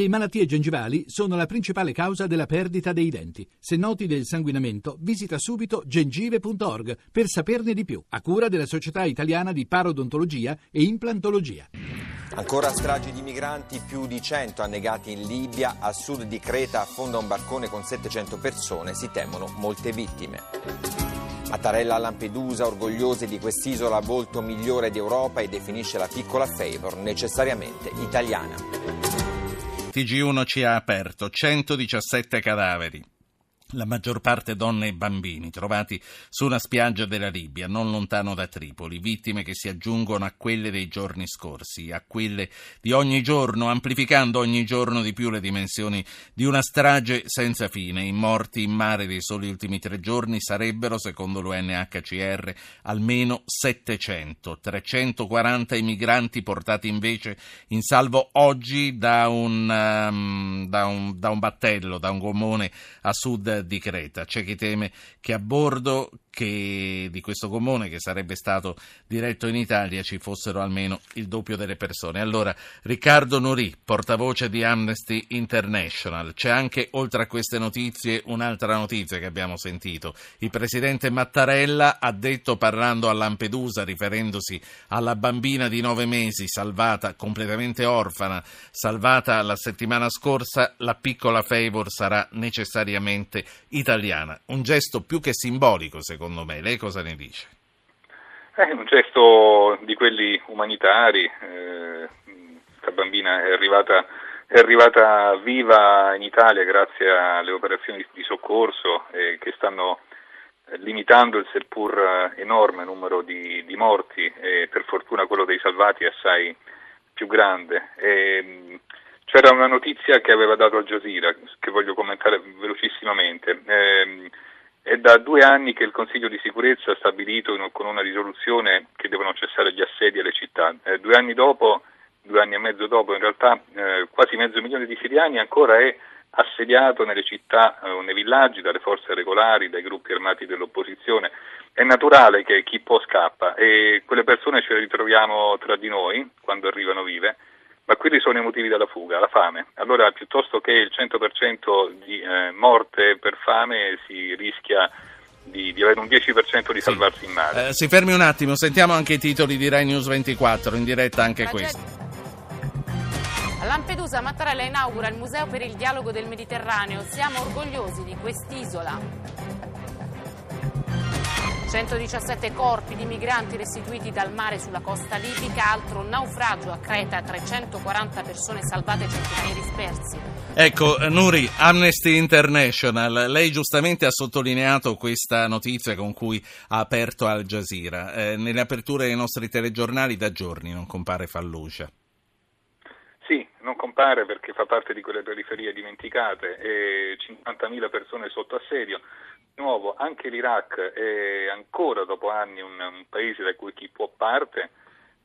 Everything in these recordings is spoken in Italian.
Le malattie gengivali sono la principale causa della perdita dei denti. Se noti del sanguinamento, visita subito gengive.org per saperne di più, a cura della Società Italiana di Parodontologia e Implantologia. Ancora stragi di migranti, più di 100 annegati in Libia, a sud di Creta affonda un barcone con 700 persone, si temono molte vittime. Mattarella a Lampedusa, orgogliosi di quest'isola volto migliore d'Europa e definisce la piccola Favor necessariamente italiana. TG1 ci ha aperto 117 cadaveri la maggior parte donne e bambini, trovati su una spiaggia della Libia, non lontano da Tripoli, vittime che si aggiungono a quelle dei giorni scorsi, a quelle di ogni giorno, amplificando ogni giorno di più le dimensioni di una strage senza fine. I morti in mare dei soli ultimi tre giorni sarebbero, secondo l'UNHCR, almeno 700, 340 i migranti portati invece in salvo oggi da un, um, da un, da un battello, da un gommone a sud di Creta. C'è chi teme che a bordo che di questo gommone che sarebbe stato diretto in Italia ci fossero almeno il doppio delle persone. Allora, Riccardo Nuri, portavoce di Amnesty International, c'è anche oltre a queste notizie un'altra notizia che abbiamo sentito. Il presidente Mattarella ha detto parlando a Lampedusa, riferendosi alla bambina di nove mesi salvata, completamente orfana, salvata la settimana scorsa, la piccola Favor sarà necessariamente italiana. Un gesto più che simbolico, secondo secondo me. Lei cosa ne dice? È un gesto di quelli umanitari. Eh, bambina è arrivata, è arrivata, viva in Italia grazie alle operazioni di soccorso eh, che stanno limitando il seppur enorme numero di, di morti e per fortuna quello dei salvati è assai più grande. E, c'era una notizia che aveva dato Al Jazeera che voglio commentare velocissimamente. Eh, è da due anni che il Consiglio di sicurezza ha stabilito con una risoluzione che devono cessare gli assedi alle città. Eh, due anni dopo, due anni e mezzo dopo, in realtà eh, quasi mezzo milione di siriani ancora è assediato nelle città eh, o nei villaggi dalle forze regolari, dai gruppi armati dell'opposizione. È naturale che chi può scappa e quelle persone ce le ritroviamo tra di noi quando arrivano vive ma quelli sono i motivi della fuga, la fame. Allora piuttosto che il 100% di eh, morte per fame si rischia di, di, avere un 10% di salvarsi sì. in mare. Eh, si fermi un attimo, sentiamo anche i titoli di Rai News 24, in diretta anche questo. A Lampedusa Mattarella inaugura il Museo per il dialogo del Mediterraneo. Siamo orgogliosi di quest'isola. 117 corpi di migranti restituiti dal mare sulla costa libica, altro naufragio a Creta, 340 persone salvate e centinaia dispersi. Ecco, Nuri, Amnesty International, lei giustamente ha sottolineato questa notizia con cui ha aperto Al Jazeera. Eh, nelle aperture dei nostri telegiornali da giorni non compare Fallucia. Compare perché fa parte di quelle periferie dimenticate e 50.000 persone sotto assedio nuovo anche l'Iraq è ancora dopo anni un, un paese da cui chi può parte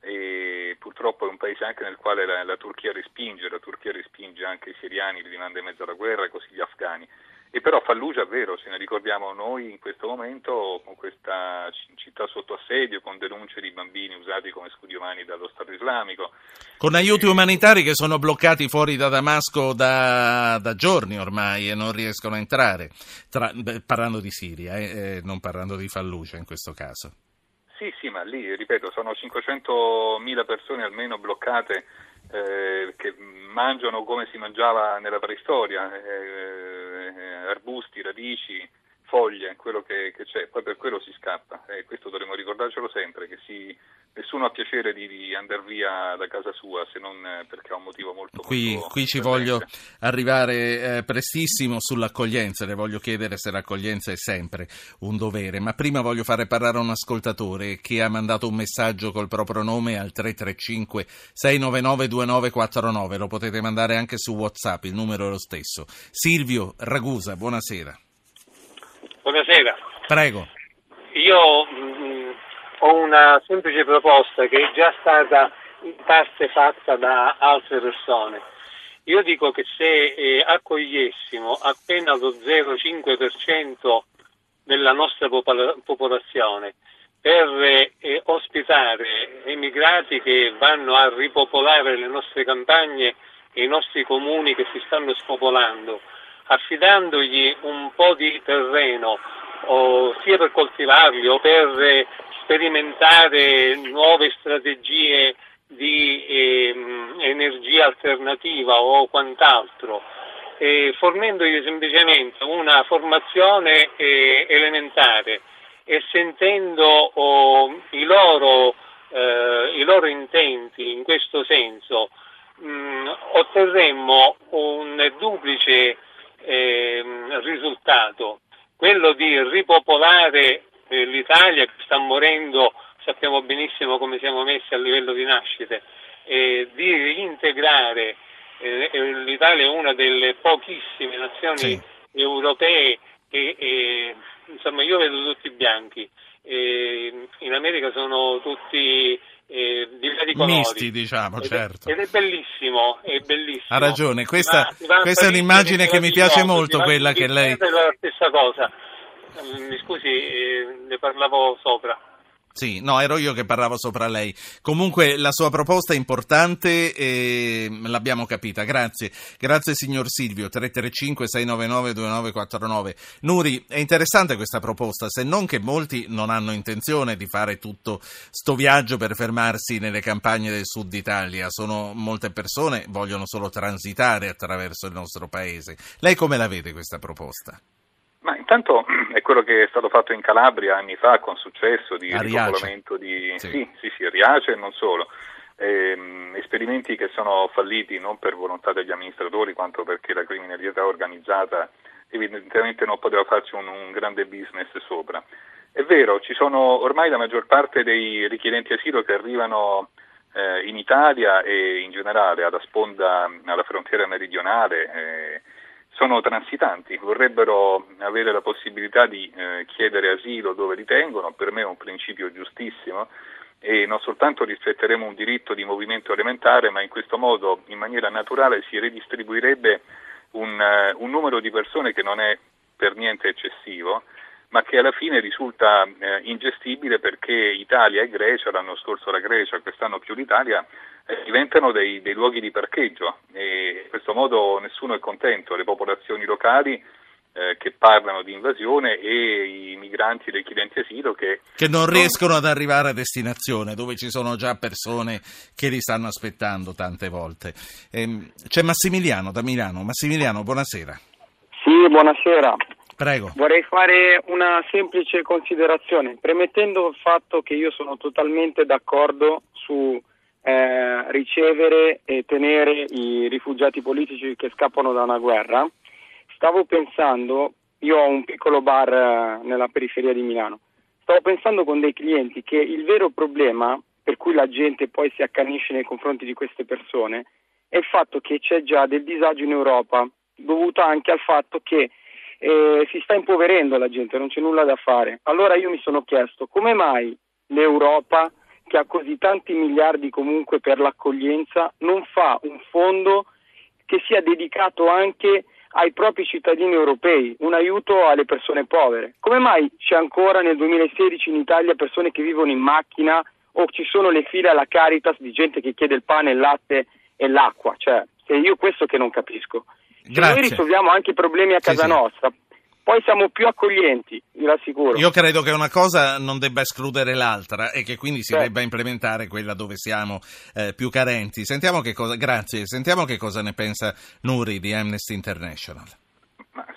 e purtroppo è un paese anche nel quale la, la, Turchia respinge, la Turchia respinge anche i siriani, li rimanda in mezzo alla guerra così gli afghani. E però Fallujah è vero, se ne ricordiamo noi in questo momento con questa città sotto assedio, con denunce di bambini usati come scudi umani dallo Stato islamico. Con aiuti umanitari che sono bloccati fuori da Damasco da, da giorni ormai e non riescono a entrare, Tra, parlando di Siria, eh, eh, non parlando di Fallujah in questo caso. Sì, sì, ma lì, ripeto, sono 500.000 persone almeno bloccate eh, che mangiano come si mangiava nella preistoria, eh, eh, arbusti, radici, foglie, quello che, che, c'è, poi per quello si scappa e questo dovremmo ricordarcelo sempre, che si, nessuno ha piacere di, di andare via da casa sua se non perché ha un motivo molto Qui, molto qui ci voglio arrivare eh, prestissimo sull'accoglienza, le voglio chiedere se l'accoglienza è sempre un dovere, ma prima voglio fare parlare a un ascoltatore che ha mandato un messaggio col proprio nome al 335 699 2949, lo potete mandare anche su Whatsapp, il numero è lo stesso. Silvio Ragusa, buonasera. Buonasera. Prego. Io ho una semplice proposta che è già stata in parte fatta da altre persone. Io dico che se eh, accogliessimo appena lo 0,5% della nostra popol- popolazione per eh, ospitare emigrati che vanno a ripopolare le nostre campagne e i nostri comuni che si stanno spopolando, affidandogli un po' di terreno o sia per coltivarli o per sperimentare nuove strategie di eh, energia alternativa o quant'altro, eh, fornendogli semplicemente una formazione eh, elementare e sentendo oh, i, loro, eh, i, loro, intenti in questo senso, mh, mm, otterremmo un duplice ehm, risultato, quello di ripopolare eh, l'Italia che sta morendo, sappiamo benissimo come siamo messi a livello di nascite, e di reintegrare eh, l'Italia è una delle pochissime nazioni sì. europee che eh, insomma io vedo tutti bianchi, eh, in America sono tutti eh, di vari colori. Misti, diciamo, ed certo. Ed è bellissimo, è bellissimo. Ha ragione, questa, questa è un'immagine che mi piace molto, quella che lei... È la stessa cosa, mi scusi, eh, ne parlavo sopra. Sì, no, ero io che parlavo sopra lei. Comunque la sua proposta è importante e l'abbiamo capita. Grazie. Grazie signor Silvio, 335-699-2949. Nuri, è interessante questa proposta, se non che molti non hanno intenzione di fare tutto sto viaggio per fermarsi nelle campagne del sud Italia. Sono molte persone, vogliono solo transitare attraverso il nostro paese. Lei come la vede questa proposta? Intanto è quello che è stato fatto in Calabria anni fa con successo di ripopolamento di sì. Sì, sì, sì, Riace e non solo. Ehm, esperimenti che sono falliti non per volontà degli amministratori quanto perché la criminalità organizzata evidentemente non poteva farci un, un grande business sopra. È vero, ci sono ormai la maggior parte dei richiedenti asilo che arrivano eh, in Italia e in generale alla sponda, alla frontiera meridionale. Eh, sono transitanti, vorrebbero avere la possibilità di eh, chiedere asilo dove ritengono, per me è un principio giustissimo e non soltanto rispetteremo un diritto di movimento elementare, ma in questo modo in maniera naturale si redistribuirebbe un, uh, un numero di persone che non è per niente eccessivo, ma che alla fine risulta eh, ingestibile perché Italia e Grecia, l'anno scorso la Grecia, quest'anno più l'Italia, eh, diventano dei, dei, luoghi di parcheggio e in questo modo nessuno è contento, le popolazioni locali eh, che parlano di invasione e i migranti dei chiedenti asilo che, che non, non riescono ad arrivare a destinazione dove ci sono già persone che li stanno aspettando tante volte. Ehm, c'è Massimiliano da Milano. Massimiliano, buonasera. Sì, buonasera. Prego. Vorrei fare una semplice considerazione, premettendo il fatto che io sono totalmente d'accordo su eh, ricevere e tenere i rifugiati politici che scappano da una guerra. Stavo pensando, io ho un piccolo bar eh, nella periferia di Milano, stavo pensando con dei clienti che il vero problema per cui la gente poi si accanisce nei confronti di queste persone è il fatto che c'è già del disagio in Europa, dovuto anche al fatto che eh, si sta impoverendo la gente, non c'è nulla da fare. Allora io mi sono chiesto come mai l'Europa, che ha così tanti miliardi comunque per l'accoglienza, non fa un fondo che sia dedicato anche ai propri cittadini europei, un aiuto alle persone povere. Come mai c'è ancora nel 2016 in Italia persone che vivono in macchina o ci sono le file alla Caritas di gente che chiede il pane, il latte e l'acqua? Cioè, è io questo che non capisco. Se noi risolviamo anche i problemi a casa sì, nostra, poi siamo più accoglienti, vi rassicuro. Io credo che una cosa non debba escludere l'altra e che quindi si sì. debba implementare quella dove siamo eh, più carenti. Sentiamo che cosa, grazie, sentiamo che cosa ne pensa Nuri di Amnesty International.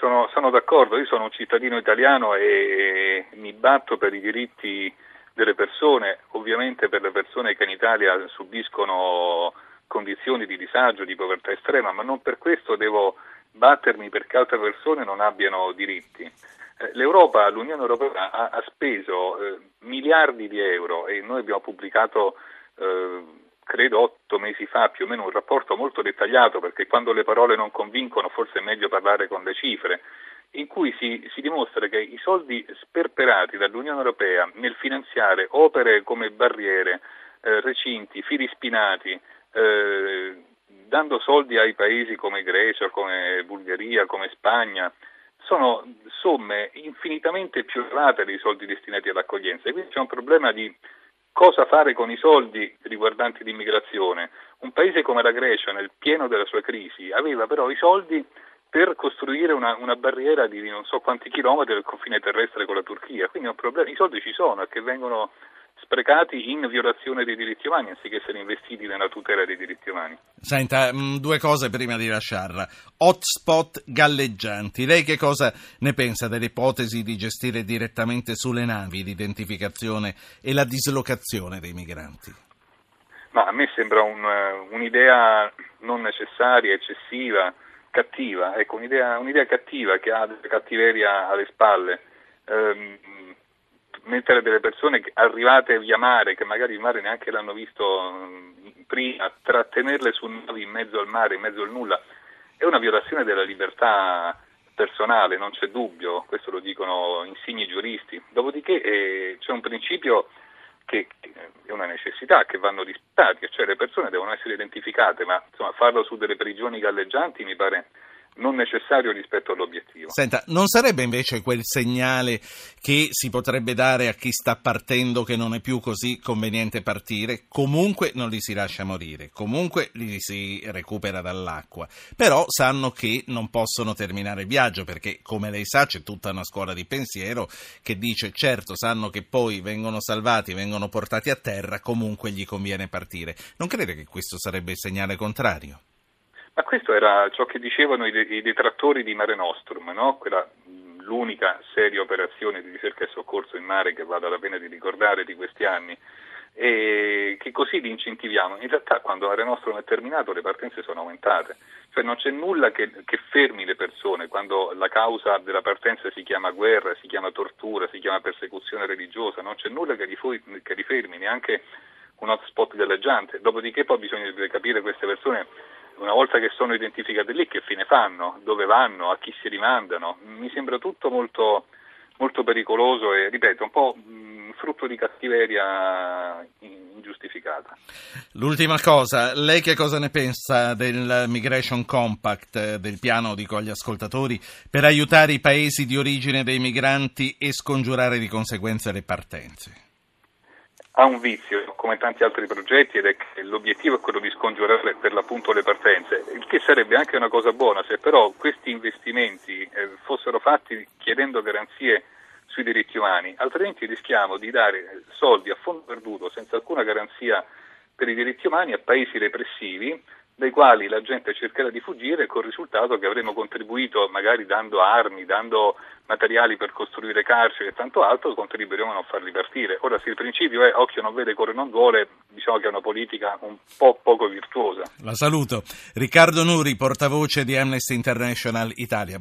Sono, sono d'accordo, io sono un cittadino italiano e mi batto per i diritti delle persone, ovviamente per le persone che in Italia subiscono condizioni di disagio, di povertà estrema, ma non per questo devo battermi perché altre persone non abbiano diritti. Eh, L'Europa, l'Unione Europea ha, ha speso eh, miliardi di euro e noi abbiamo pubblicato, eh, credo otto mesi fa, più o meno un rapporto molto dettagliato perché quando le parole non convincono forse è meglio parlare con le cifre, in cui si, si dimostra che i soldi sperperati dall'Unione Europea nel finanziare opere come barriere, eh, recinti, fili spinati, eh, dando soldi ai paesi come Grecia, come Bulgaria, come Spagna, sono somme infinitamente più elevate dei soldi destinati all'accoglienza. E quindi c'è un problema di cosa fare con i soldi riguardanti l'immigrazione. Un paese come la Grecia, nel pieno della sua crisi, aveva però i soldi per costruire una, una barriera di non so quanti chilometri del confine terrestre con la Turchia. Quindi i soldi ci sono, che vengono sprecati in violazione dei diritti umani anziché essere investiti nella tutela dei diritti umani. Senta, mm, due cose prima di lasciarla. Hotspot galleggianti. Lei che cosa ne pensa dell'ipotesi di gestire direttamente sulle navi l'identificazione e la dislocazione dei migranti? Ma a me sembra un, un'idea non necessaria, eccessiva, cattiva, ecco, un'idea, un'idea cattiva che ha della cattiveria alle spalle. Um, mettere delle persone arrivate via mare, che magari il mare neanche l'hanno visto mm, prima, trattenerle su navi in mezzo al mare, in mezzo al nulla, è una violazione della libertà personale, non c'è dubbio, questo lo dicono insigni giuristi. Dopodiché eh, c'è un principio che è una necessità, che vanno rispettati, cioè le persone devono essere identificate, ma insomma, farlo su delle prigioni galleggianti mi pare non necessario rispetto all'obiettivo. Senta, non sarebbe invece quel segnale che si potrebbe dare a chi sta partendo che non è più così conveniente partire? Comunque non li si lascia morire, comunque li si recupera dall'acqua, però sanno che non possono terminare il viaggio perché, come lei sa, c'è tutta una scuola di pensiero che dice certo, sanno che poi vengono salvati, vengono portati a terra, comunque gli conviene partire. Non crede che questo sarebbe il segnale contrario? Ma questo era ciò che dicevano i, i detrattori di Mare Nostrum, no? Quella, l'unica seria operazione di ricerca e soccorso in mare che vale la pena di ricordare di questi anni e che così li incentiviamo. In realtà quando Mare Nostrum è terminato le partenze sono aumentate, cioè non c'è nulla che, che, fermi le persone quando la causa della partenza si chiama guerra, si chiama tortura, si chiama persecuzione religiosa, non c'è nulla che li, fu, che li fermi, neanche un hotspot galleggiante. Dopodiché poi bisogna capire queste persone una volta che sono identificate lì che fine fanno, dove vanno, a chi si rimandano. Mi sembra tutto molto, molto pericoloso e, ripeto, un po' mh, frutto di cattiveria ingiustificata. L'ultima cosa, lei che cosa ne pensa del Migration Compact, del piano, dico agli ascoltatori, per aiutare i paesi di origine dei migranti e scongiurare di conseguenza le partenze? Ha un vizio come tanti altri progetti ed è che l'obiettivo è quello di scongiurare per l'appunto le partenze, il che sarebbe anche una cosa buona se però questi investimenti eh, fossero fatti chiedendo garanzie sui diritti umani, altrimenti rischiamo di dare soldi a fondo perduto senza alcuna garanzia per i diritti umani a paesi repressivi dai quali la gente cercherà di fuggire con il risultato che avremo contribuito magari dando armi, dando materiali per costruire carceri e tanto altro, contribuiremo a non farli partire. Ora se il principio è occhio non vede, cuore non vuole, diciamo che è una politica un po' poco virtuosa. La saluto. Riccardo Nuri, portavoce di Amnesty International Italia.